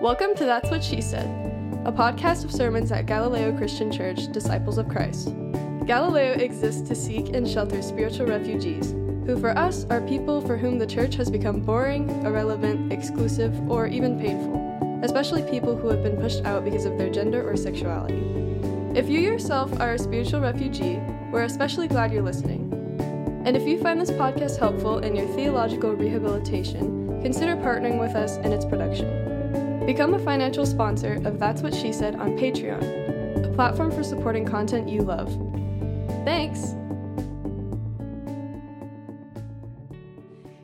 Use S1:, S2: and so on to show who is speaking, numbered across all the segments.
S1: Welcome to That's What She Said, a podcast of sermons at Galileo Christian Church, Disciples of Christ. Galileo exists to seek and shelter spiritual refugees, who for us are people for whom the church has become boring, irrelevant, exclusive, or even painful, especially people who have been pushed out because of their gender or sexuality. If you yourself are a spiritual refugee, we're especially glad you're listening. And if you find this podcast helpful in your theological rehabilitation, consider partnering with us in its production. Become a financial sponsor of That's What She Said on Patreon, a platform for supporting content you love. Thanks!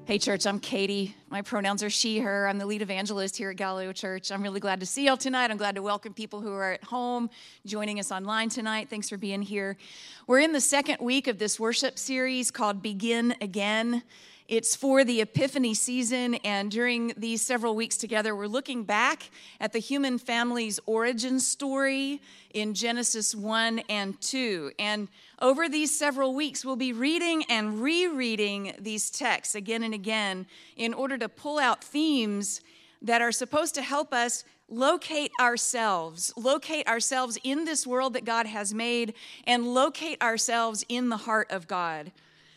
S2: Hey, church, I'm Katie. My pronouns are she, her. I'm the lead evangelist here at Galileo Church. I'm really glad to see y'all tonight. I'm glad to welcome people who are at home joining us online tonight. Thanks for being here. We're in the second week of this worship series called Begin Again. It's for the Epiphany season, and during these several weeks together, we're looking back at the human family's origin story in Genesis 1 and 2. And over these several weeks, we'll be reading and rereading these texts again and again in order to pull out themes that are supposed to help us locate ourselves, locate ourselves in this world that God has made, and locate ourselves in the heart of God.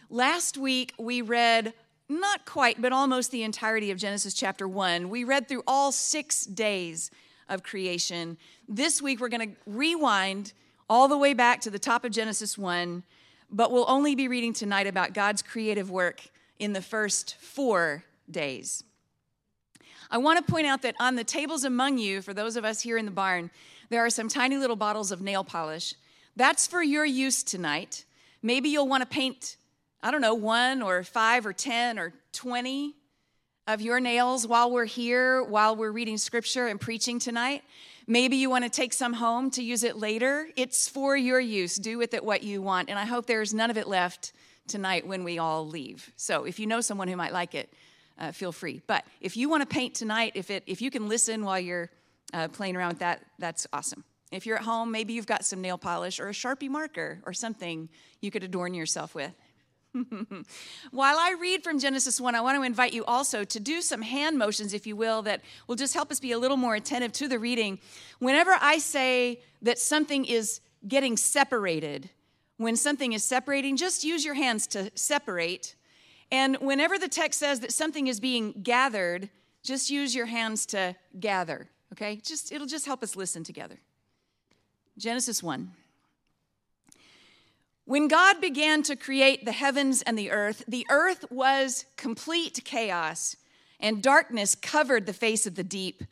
S2: Last week, we read not quite, but almost the entirety of Genesis chapter 1. We read through all six days of creation. This week, we're going to rewind all the way back to the top of Genesis 1, but we'll only be reading tonight about God's creative work in the first four days. I want to point out that on the tables among you, for those of us here in the barn, there are some tiny little bottles of nail polish. That's for your use tonight. Maybe you'll want to paint I don't know, one or five or 10 or 20 of your nails while we're here, while we're reading scripture and preaching tonight. Maybe you want to take some home to use it later. It's for your use. Do with it what you want. And I hope there's none of it left tonight when we all leave. So if you know someone who might like it, uh, feel free. But if you want to paint tonight, if, it, if you can listen while you're uh, playing around with that, that's awesome. If you're at home, maybe you've got some nail polish or a Sharpie marker or something you could adorn yourself with. While I read from Genesis 1, I want to invite you also to do some hand motions, if you will, that will just help us be a little more attentive to the reading. Whenever I say that something is getting separated, when something is separating, just use your hands to separate. And whenever the text says that something is being gathered, just use your hands to gather, okay? Just it'll just help us listen together. Genesis 1. When God began to create the heavens and the earth, the earth was complete chaos, and darkness covered the face of the deep,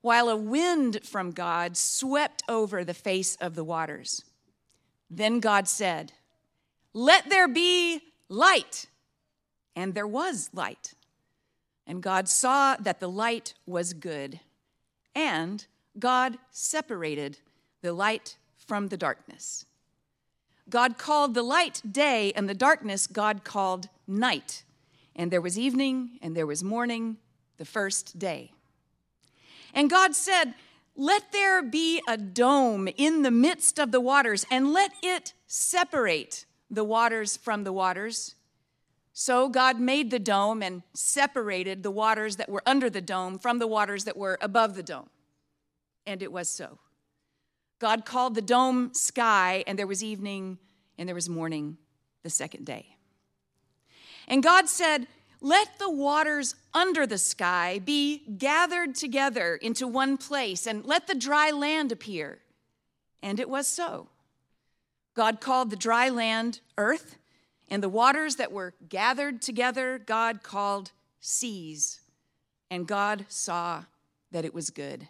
S2: while a wind from God swept over the face of the waters. Then God said, Let there be light. And there was light. And God saw that the light was good. And God separated the light from the darkness. God called the light day, and the darkness God called night. And there was evening, and there was morning, the first day. And God said, Let there be a dome in the midst of the waters, and let it separate the waters from the waters. So God made the dome and separated the waters that were under the dome from the waters that were above the dome. And it was so. God called the dome sky, and there was evening, and there was morning the second day. And God said, Let the waters under the sky be gathered together into one place, and let the dry land appear. And it was so. God called the dry land earth, and the waters that were gathered together, God called seas. And God saw that it was good.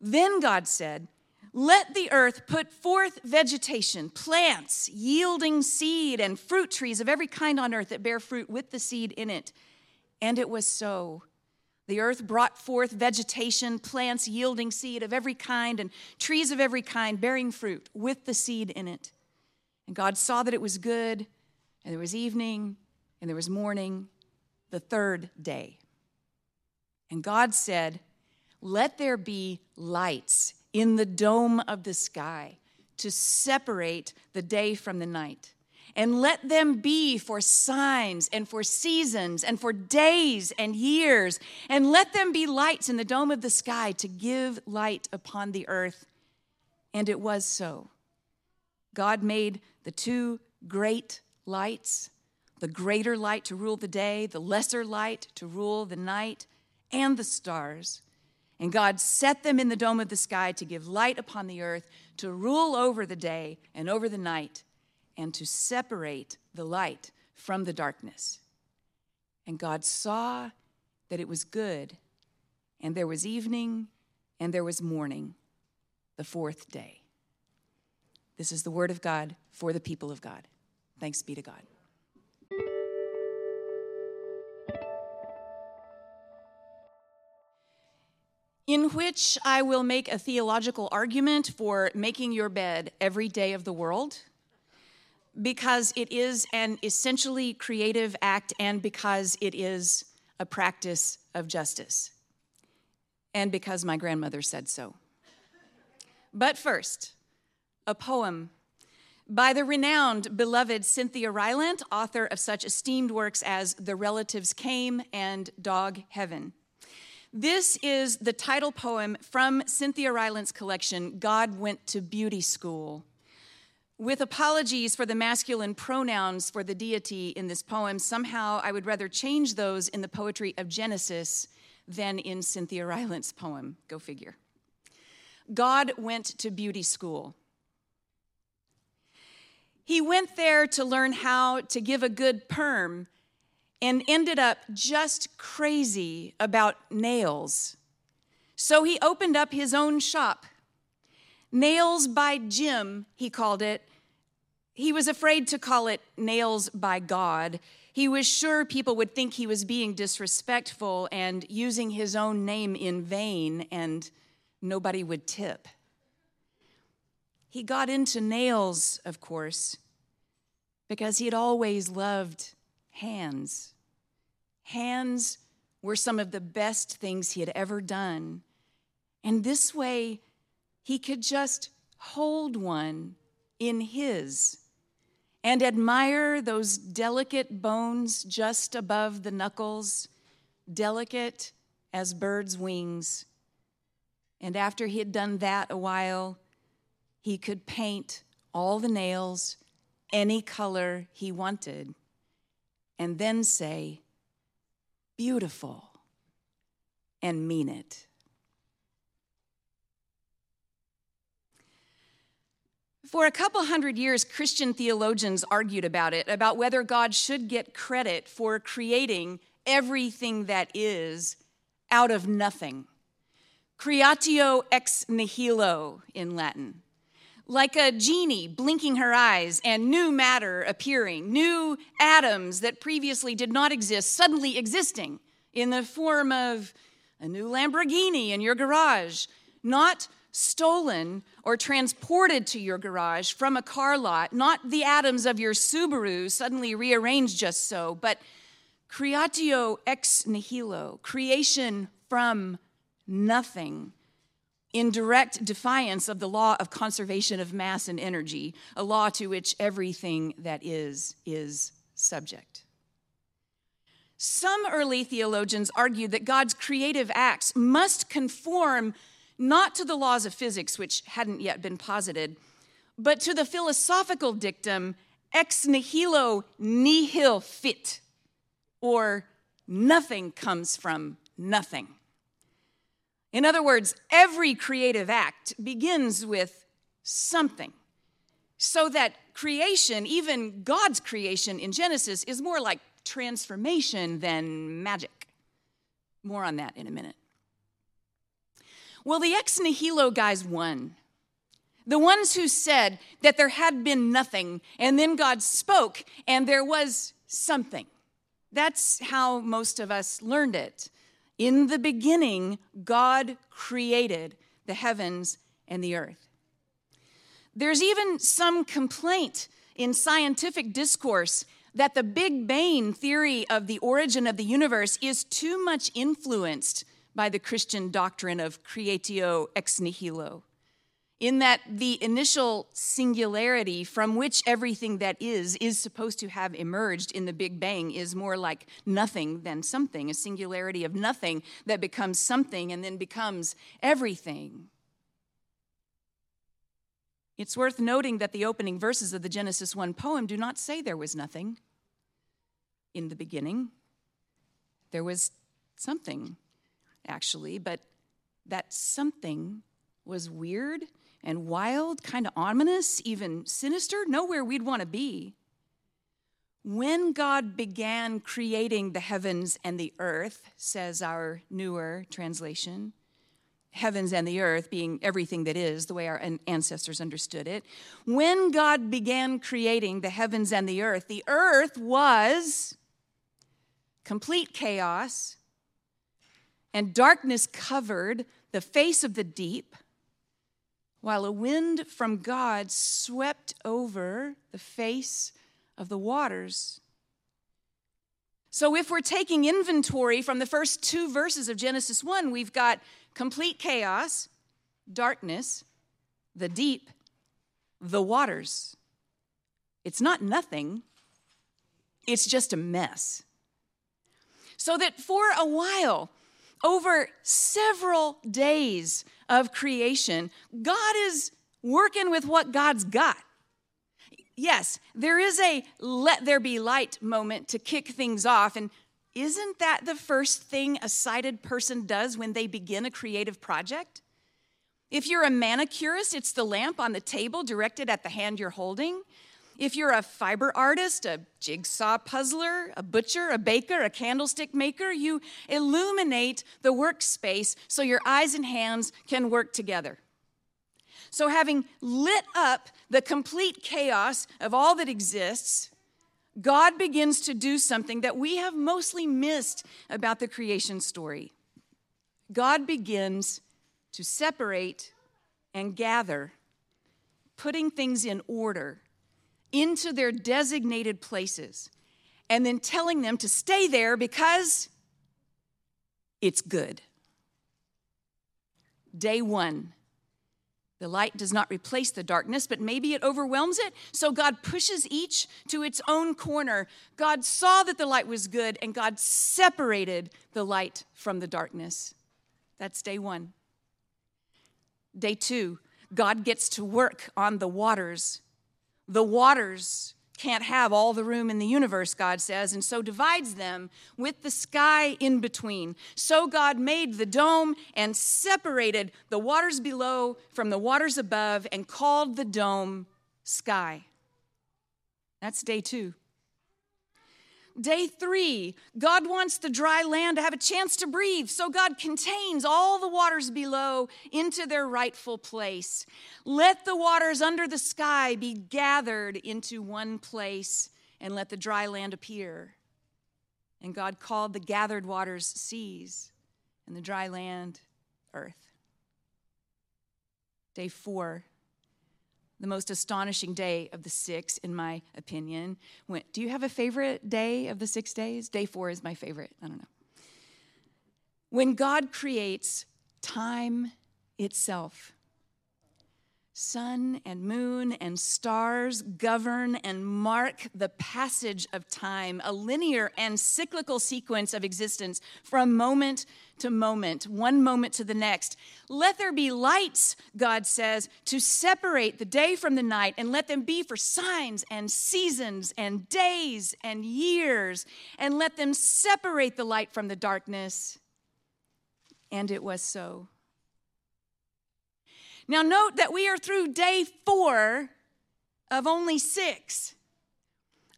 S2: Then God said, let the earth put forth vegetation, plants yielding seed, and fruit trees of every kind on earth that bear fruit with the seed in it. And it was so. The earth brought forth vegetation, plants yielding seed of every kind, and trees of every kind bearing fruit with the seed in it. And God saw that it was good, and there was evening, and there was morning, the third day. And God said, Let there be lights in the dome of the sky to separate the day from the night, and let them be for signs and for seasons and for days and years, and let them be lights in the dome of the sky to give light upon the earth. And it was so. God made the two great lights the greater light to rule the day, the lesser light to rule the night, and the stars. And God set them in the dome of the sky to give light upon the earth, to rule over the day and over the night and to separate the light from the darkness. And God saw that it was good, and there was evening and there was morning, the fourth day. This is the word of God for the people of God. Thanks be to God. In which I will make a theological argument for making your bed every day of the world because it is an essentially creative act and because it is a practice of justice, and because my grandmother said so. But first, a poem by the renowned, beloved Cynthia Rylant, author of such esteemed works as The Relatives Came and Dog Heaven. This is the title poem from Cynthia Rylant's collection, God Went to Beauty School. With apologies for the masculine pronouns for the deity in this poem, somehow I would rather change those in the poetry of Genesis than in Cynthia Rylant's poem. Go figure. God went to beauty school. He went there to learn how to give a good perm and ended up just crazy about nails. So he opened up his own shop Nails by Jim, he called it. He was afraid to call it Nails by God. He was sure people would think he was being disrespectful and using his own name in vain, and nobody would tip. He got into nails, of course, because he had always loved hands. Hands were some of the best things he had ever done. And this way, he could just hold one in his and admire those delicate bones just above the knuckles, delicate as birds' wings. And after he had done that a while, he could paint all the nails any color he wanted, and then say, Beautiful, and mean it. For a couple hundred years, Christian theologians argued about it, about whether God should get credit for creating everything that is out of nothing. Creatio ex nihilo in Latin. Like a genie blinking her eyes and new matter appearing, new atoms that previously did not exist suddenly existing in the form of a new Lamborghini in your garage, not stolen or transported to your garage from a car lot, not the atoms of your Subaru suddenly rearranged just so, but creatio ex nihilo, creation from nothing, in direct defiance of the law of conservation of mass and energy, a law to which everything that is is subject. Some early theologians argued that God's creative acts must conform not to the laws of physics, which hadn't yet been posited, but to the philosophical dictum ex nihilo nihil fit, or nothing comes from nothing. In other words, every creative act begins with something. So that creation, even God's creation in Genesis, is more like transformation than magic. More on that in a minute. Well, the ex nihilo guys won. The ones who said that there had been nothing, and then God spoke, and there was something. That's how most of us learned it. In the beginning, God created the heavens and the earth. There's even some complaint in scientific discourse that the Big Bang theory of the origin of the universe is too much influenced by the Christian doctrine of creatio ex nihilo. In that the initial singularity from which everything that is is supposed to have emerged in the Big Bang is more like nothing than something, a singularity of nothing that becomes something and then becomes everything. It's worth noting that the opening verses of the Genesis 1 poem do not say there was nothing in the beginning. There was something, actually, but that something was weird and wild, kind of ominous, even sinister, nowhere we'd want to be. When God began creating the heavens and the earth, says our newer translation, heavens and the earth being everything that is, the way our ancestors understood it, when God began creating the heavens and the earth, the earth was complete chaos, and darkness covered the face of the deep while a wind from God swept over the face of the waters. So, if we're taking inventory from the first two verses of Genesis 1, we've got complete chaos, darkness, the deep, the waters. It's not nothing, it's just a mess. So that for a while, over several days of creation, God is working with what God's got. Yes, there is a let there be light moment to kick things off. And isn't that the first thing a sighted person does when they begin a creative project? If you're a manicurist, it's the lamp on the table directed at the hand you're holding. If you're a fiber artist, a jigsaw puzzler, a butcher, a baker, a candlestick maker, you illuminate the workspace so your eyes and hands can work together. So, having lit up the complete chaos of all that exists, God begins to do something that we have mostly missed about the creation story. God begins to separate and gather, putting things in order into their designated places and then telling them to stay there because it's good. Day one. The light does not replace the darkness, but maybe it overwhelms it. So God pushes each to its own corner. God saw that the light was good, and God separated the light from the darkness. That's day one. Day two, God gets to work on the waters the waters can't have all the room in the universe, God says, and so divides them with the sky in between. So God made the dome and separated the waters below from the waters above and called the dome sky. That's day two. Day three, God wants the dry land to have a chance to breathe, so God contains all the waters below into their rightful place. Let the waters under the sky be gathered into one place, and let the dry land appear. And God called the gathered waters seas, and the dry land earth. Day four, the most astonishing day of the six, in my opinion. When, do you have a favorite day of the six days? Day four is my favorite. I don't know. When God creates time itself, Sun and moon and stars govern and mark the passage of time, a linear and cyclical sequence of existence from moment to moment, one moment to the next. Let there be lights, God says, to separate the day from the night, and let them be for signs and seasons and days and years, and let them separate the light from the darkness. And it was so. Now, note that we are through day four of only six.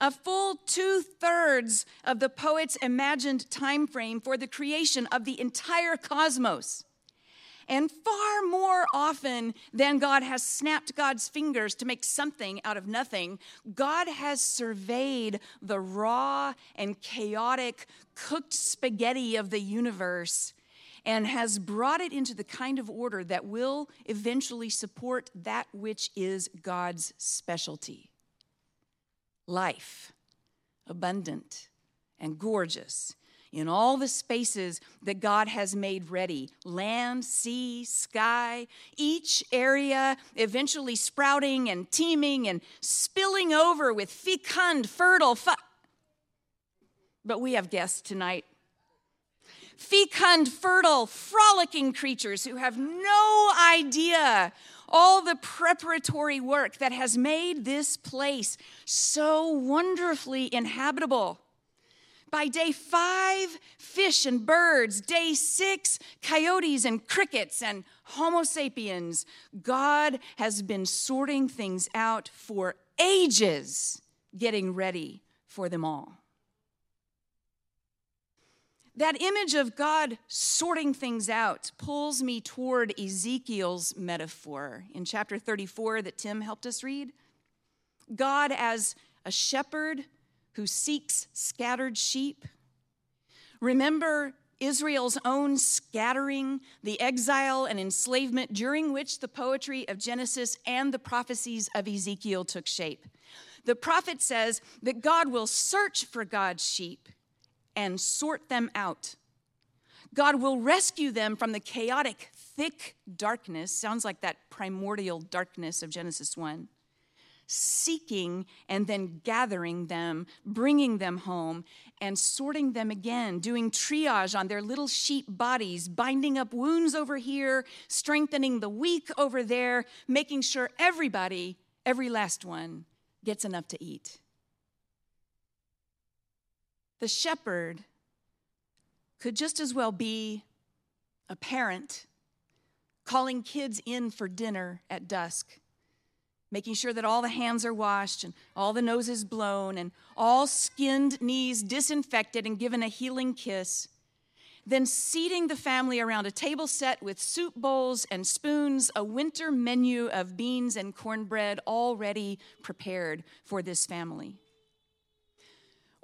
S2: A full two thirds of the poet's imagined time frame for the creation of the entire cosmos. And far more often than God has snapped God's fingers to make something out of nothing, God has surveyed the raw and chaotic cooked spaghetti of the universe and has brought it into the kind of order that will eventually support that which is God's specialty life, abundant and gorgeous in all the spaces that God has made ready land, sea, sky, each area eventually sprouting and teeming and spilling over with fecund, fertile. Fu- but we have guests tonight. Fecund, fertile, frolicking creatures who have no idea all the preparatory work that has made this place so wonderfully inhabitable. By day five, fish and birds. Day six, coyotes and crickets and Homo sapiens. God has been sorting things out for ages, getting ready for them all. That image of God sorting things out pulls me toward Ezekiel's metaphor in chapter 34 that Tim helped us read. God as a shepherd who seeks scattered sheep. Remember Israel's own scattering, the exile and enslavement during which the poetry of Genesis and the prophecies of Ezekiel took shape. The prophet says that God will search for God's sheep and sort them out. God will rescue them from the chaotic, thick darkness, sounds like that primordial darkness of Genesis 1, seeking and then gathering them, bringing them home, and sorting them again, doing triage on their little sheep bodies, binding up wounds over here, strengthening the weak over there, making sure everybody, every last one, gets enough to eat. The shepherd could just as well be a parent calling kids in for dinner at dusk, making sure that all the hands are washed and all the noses blown and all skinned knees disinfected and given a healing kiss. Then seating the family around a table set with soup bowls and spoons, a winter menu of beans and cornbread already prepared for this family.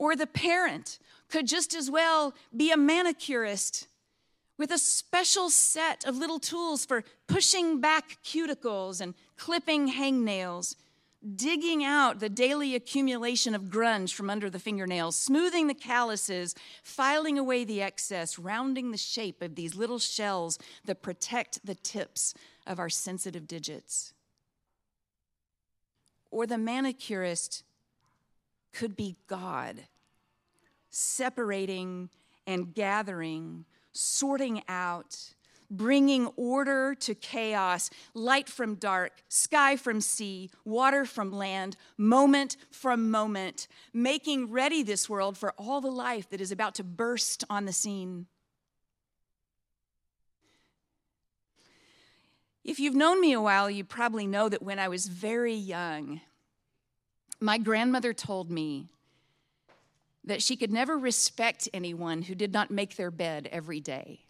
S2: Or the parent could just as well be a manicurist with a special set of little tools for pushing back cuticles and clipping hangnails, digging out the daily accumulation of grunge from under the fingernails, smoothing the calluses, filing away the excess, rounding the shape of these little shells that protect the tips of our sensitive digits. Or the manicurist could be God separating and gathering, sorting out, bringing order to chaos, light from dark, sky from sea, water from land, moment from moment, making ready this world for all the life that is about to burst on the scene. If you've known me a while, you probably know that when I was very young, my grandmother told me that she could never respect anyone who did not make their bed every day.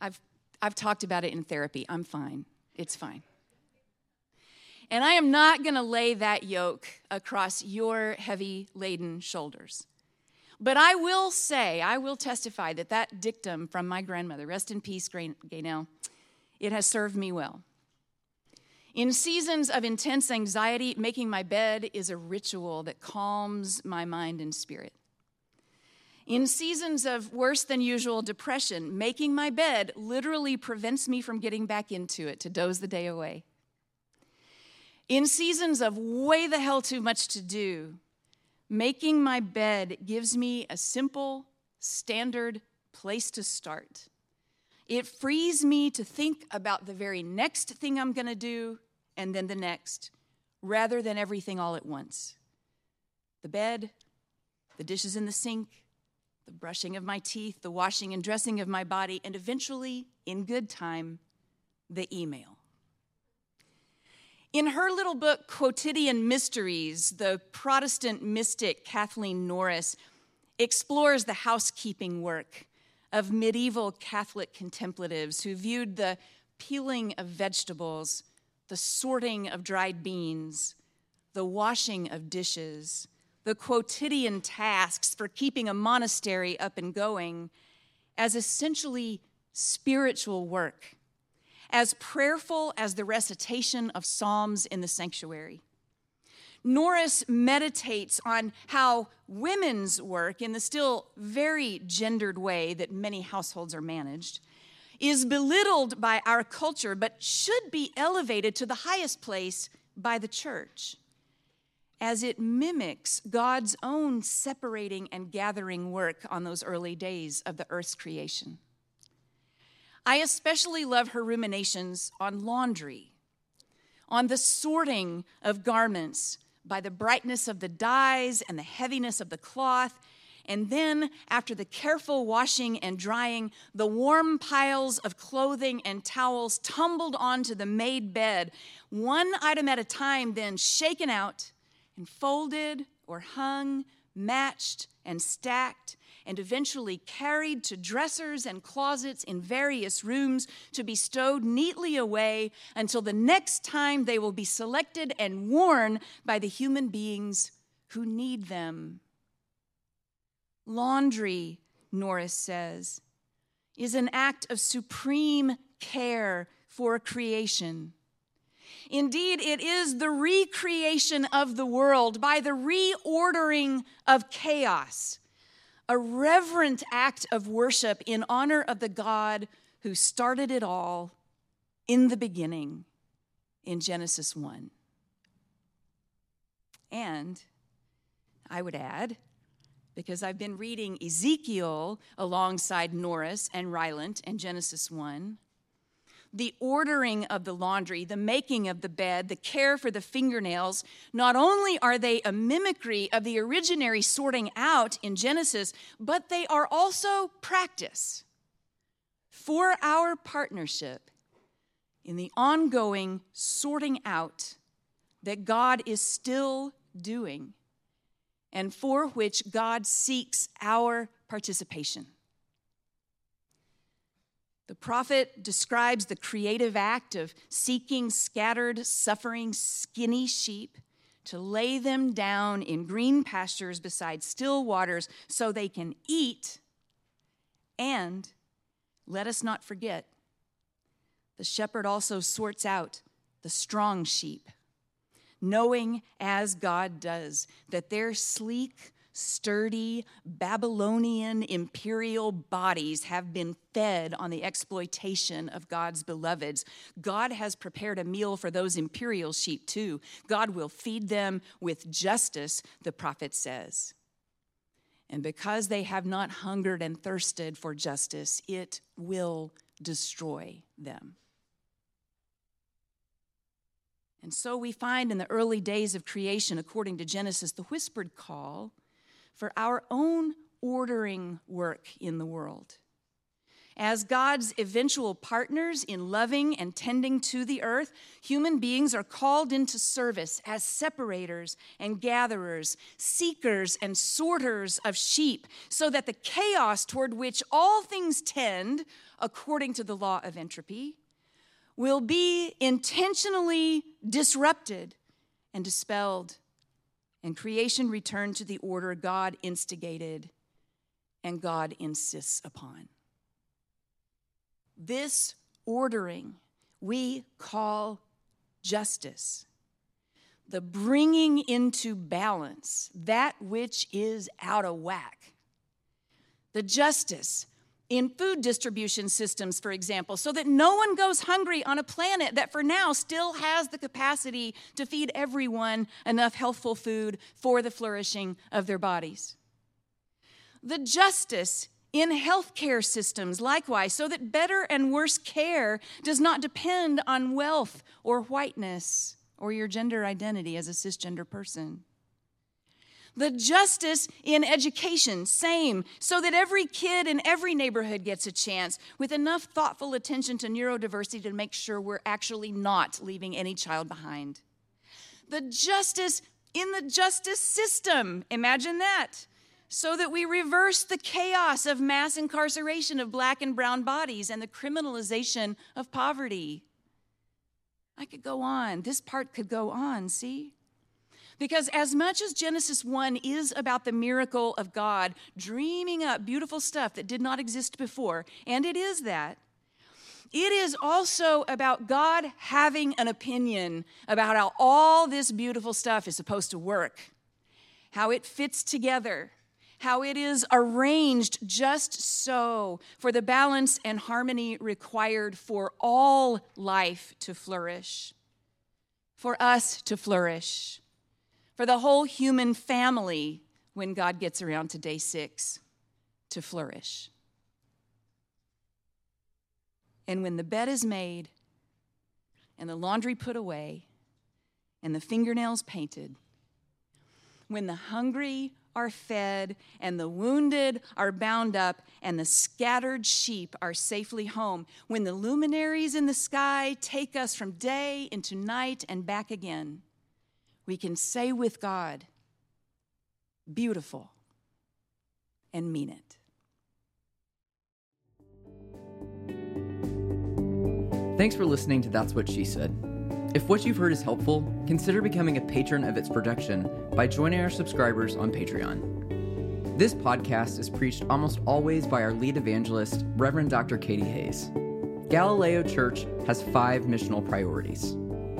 S2: I've, I've talked about it in therapy. I'm fine. It's fine. And I am not going to lay that yoke across your heavy laden shoulders. But I will say, I will testify that that dictum from my grandmother, rest in peace, Gaynell, it has served me well. In seasons of intense anxiety, making my bed is a ritual that calms my mind and spirit. In seasons of worse than usual depression, making my bed literally prevents me from getting back into it to doze the day away. In seasons of way the hell too much to do, making my bed gives me a simple, standard place to start. It frees me to think about the very next thing I'm going to do and then the next, rather than everything all at once. The bed, the dishes in the sink, the brushing of my teeth, the washing and dressing of my body, and eventually, in good time, the email. In her little book, Quotidian Mysteries, the Protestant mystic Kathleen Norris explores the housekeeping work of medieval Catholic contemplatives who viewed the peeling of vegetables the sorting of dried beans, the washing of dishes, the quotidian tasks for keeping a monastery up and going as essentially spiritual work, as prayerful as the recitation of psalms in the sanctuary. Norris meditates on how women's work, in the still very gendered way that many households are managed, is belittled by our culture, but should be elevated to the highest place by the church, as it mimics God's own separating and gathering work on those early days of the earth's creation. I especially love her ruminations on laundry, on the sorting of garments by the brightness of the dyes and the heaviness of the cloth and then, after the careful washing and drying, the warm piles of clothing and towels tumbled onto the made bed, one item at a time, then shaken out and folded or hung, matched and stacked, and eventually carried to dressers and closets in various rooms to be stowed neatly away until the next time they will be selected and worn by the human beings who need them. Laundry, Norris says, is an act of supreme care for creation. Indeed, it is the recreation of the world by the reordering of chaos, a reverent act of worship in honor of the God who started it all in the beginning in Genesis 1. And I would add, because I've been reading Ezekiel alongside Norris and Rylant and Genesis 1. The ordering of the laundry, the making of the bed, the care for the fingernails, not only are they a mimicry of the originary sorting out in Genesis, but they are also practice for our partnership in the ongoing sorting out that God is still doing and for which God seeks our participation. The prophet describes the creative act of seeking scattered, suffering, skinny sheep to lay them down in green pastures beside still waters so they can eat. And let us not forget, the shepherd also sorts out the strong sheep knowing as God does that their sleek, sturdy Babylonian imperial bodies have been fed on the exploitation of God's beloveds. God has prepared a meal for those imperial sheep too. God will feed them with justice, the prophet says. And because they have not hungered and thirsted for justice, it will destroy them. And so we find in the early days of creation, according to Genesis, the whispered call for our own ordering work in the world. As God's eventual partners in loving and tending to the earth, human beings are called into service as separators and gatherers, seekers and sorters of sheep, so that the chaos toward which all things tend, according to the law of entropy, will be intentionally disrupted and dispelled, and creation returned to the order God instigated and God insists upon. This ordering we call justice, the bringing into balance that which is out of whack. The justice in food distribution systems, for example, so that no one goes hungry on a planet that for now still has the capacity to feed everyone enough healthful food for the flourishing of their bodies. The justice in healthcare systems, likewise, so that better and worse care does not depend on wealth or whiteness or your gender identity as a cisgender person. The justice in education, same, so that every kid in every neighborhood gets a chance with enough thoughtful attention to neurodiversity to make sure we're actually not leaving any child behind. The justice in the justice system, imagine that, so that we reverse the chaos of mass incarceration of black and brown bodies and the criminalization of poverty. I could go on. This part could go on, see? Because as much as Genesis 1 is about the miracle of God dreaming up beautiful stuff that did not exist before, and it is that, it is also about God having an opinion about how all this beautiful stuff is supposed to work, how it fits together, how it is arranged just so for the balance and harmony required for all life to flourish, for us to flourish, for the whole human family when God gets around to day six to flourish. And when the bed is made, and the laundry put away, and the fingernails painted, when the hungry are fed, and the wounded are bound up, and the scattered sheep are safely home, when the luminaries in the sky take us from day into night and back again, we can say with God, Beautiful, and mean it.
S3: Thanks for listening to That's What She Said. If what you've heard is helpful, consider becoming a patron of its production by joining our subscribers on Patreon. This podcast is preached almost always by our lead evangelist, Reverend Dr. Katie Hays. Galileo Church has five missional priorities.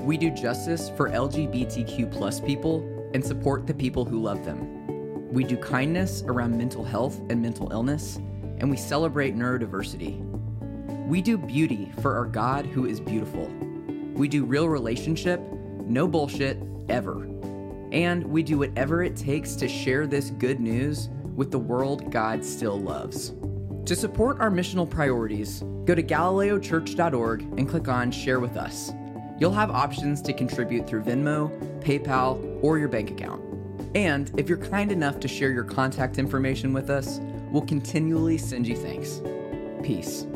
S3: We do justice for LGBTQ plus people and support the people who love them. We do kindness around mental health and mental illness, and we celebrate neurodiversity. We do beauty for our God who is beautiful. We do real relationship, no bullshit, ever. And we do whatever it takes to share this good news with the world God still loves. To support our missional priorities, go to galileochurch.org and click on Share with Us. You'll have options to contribute through Venmo, PayPal, or your bank account. And if you're kind enough to share your contact information with us, we'll continually send you thanks. Peace.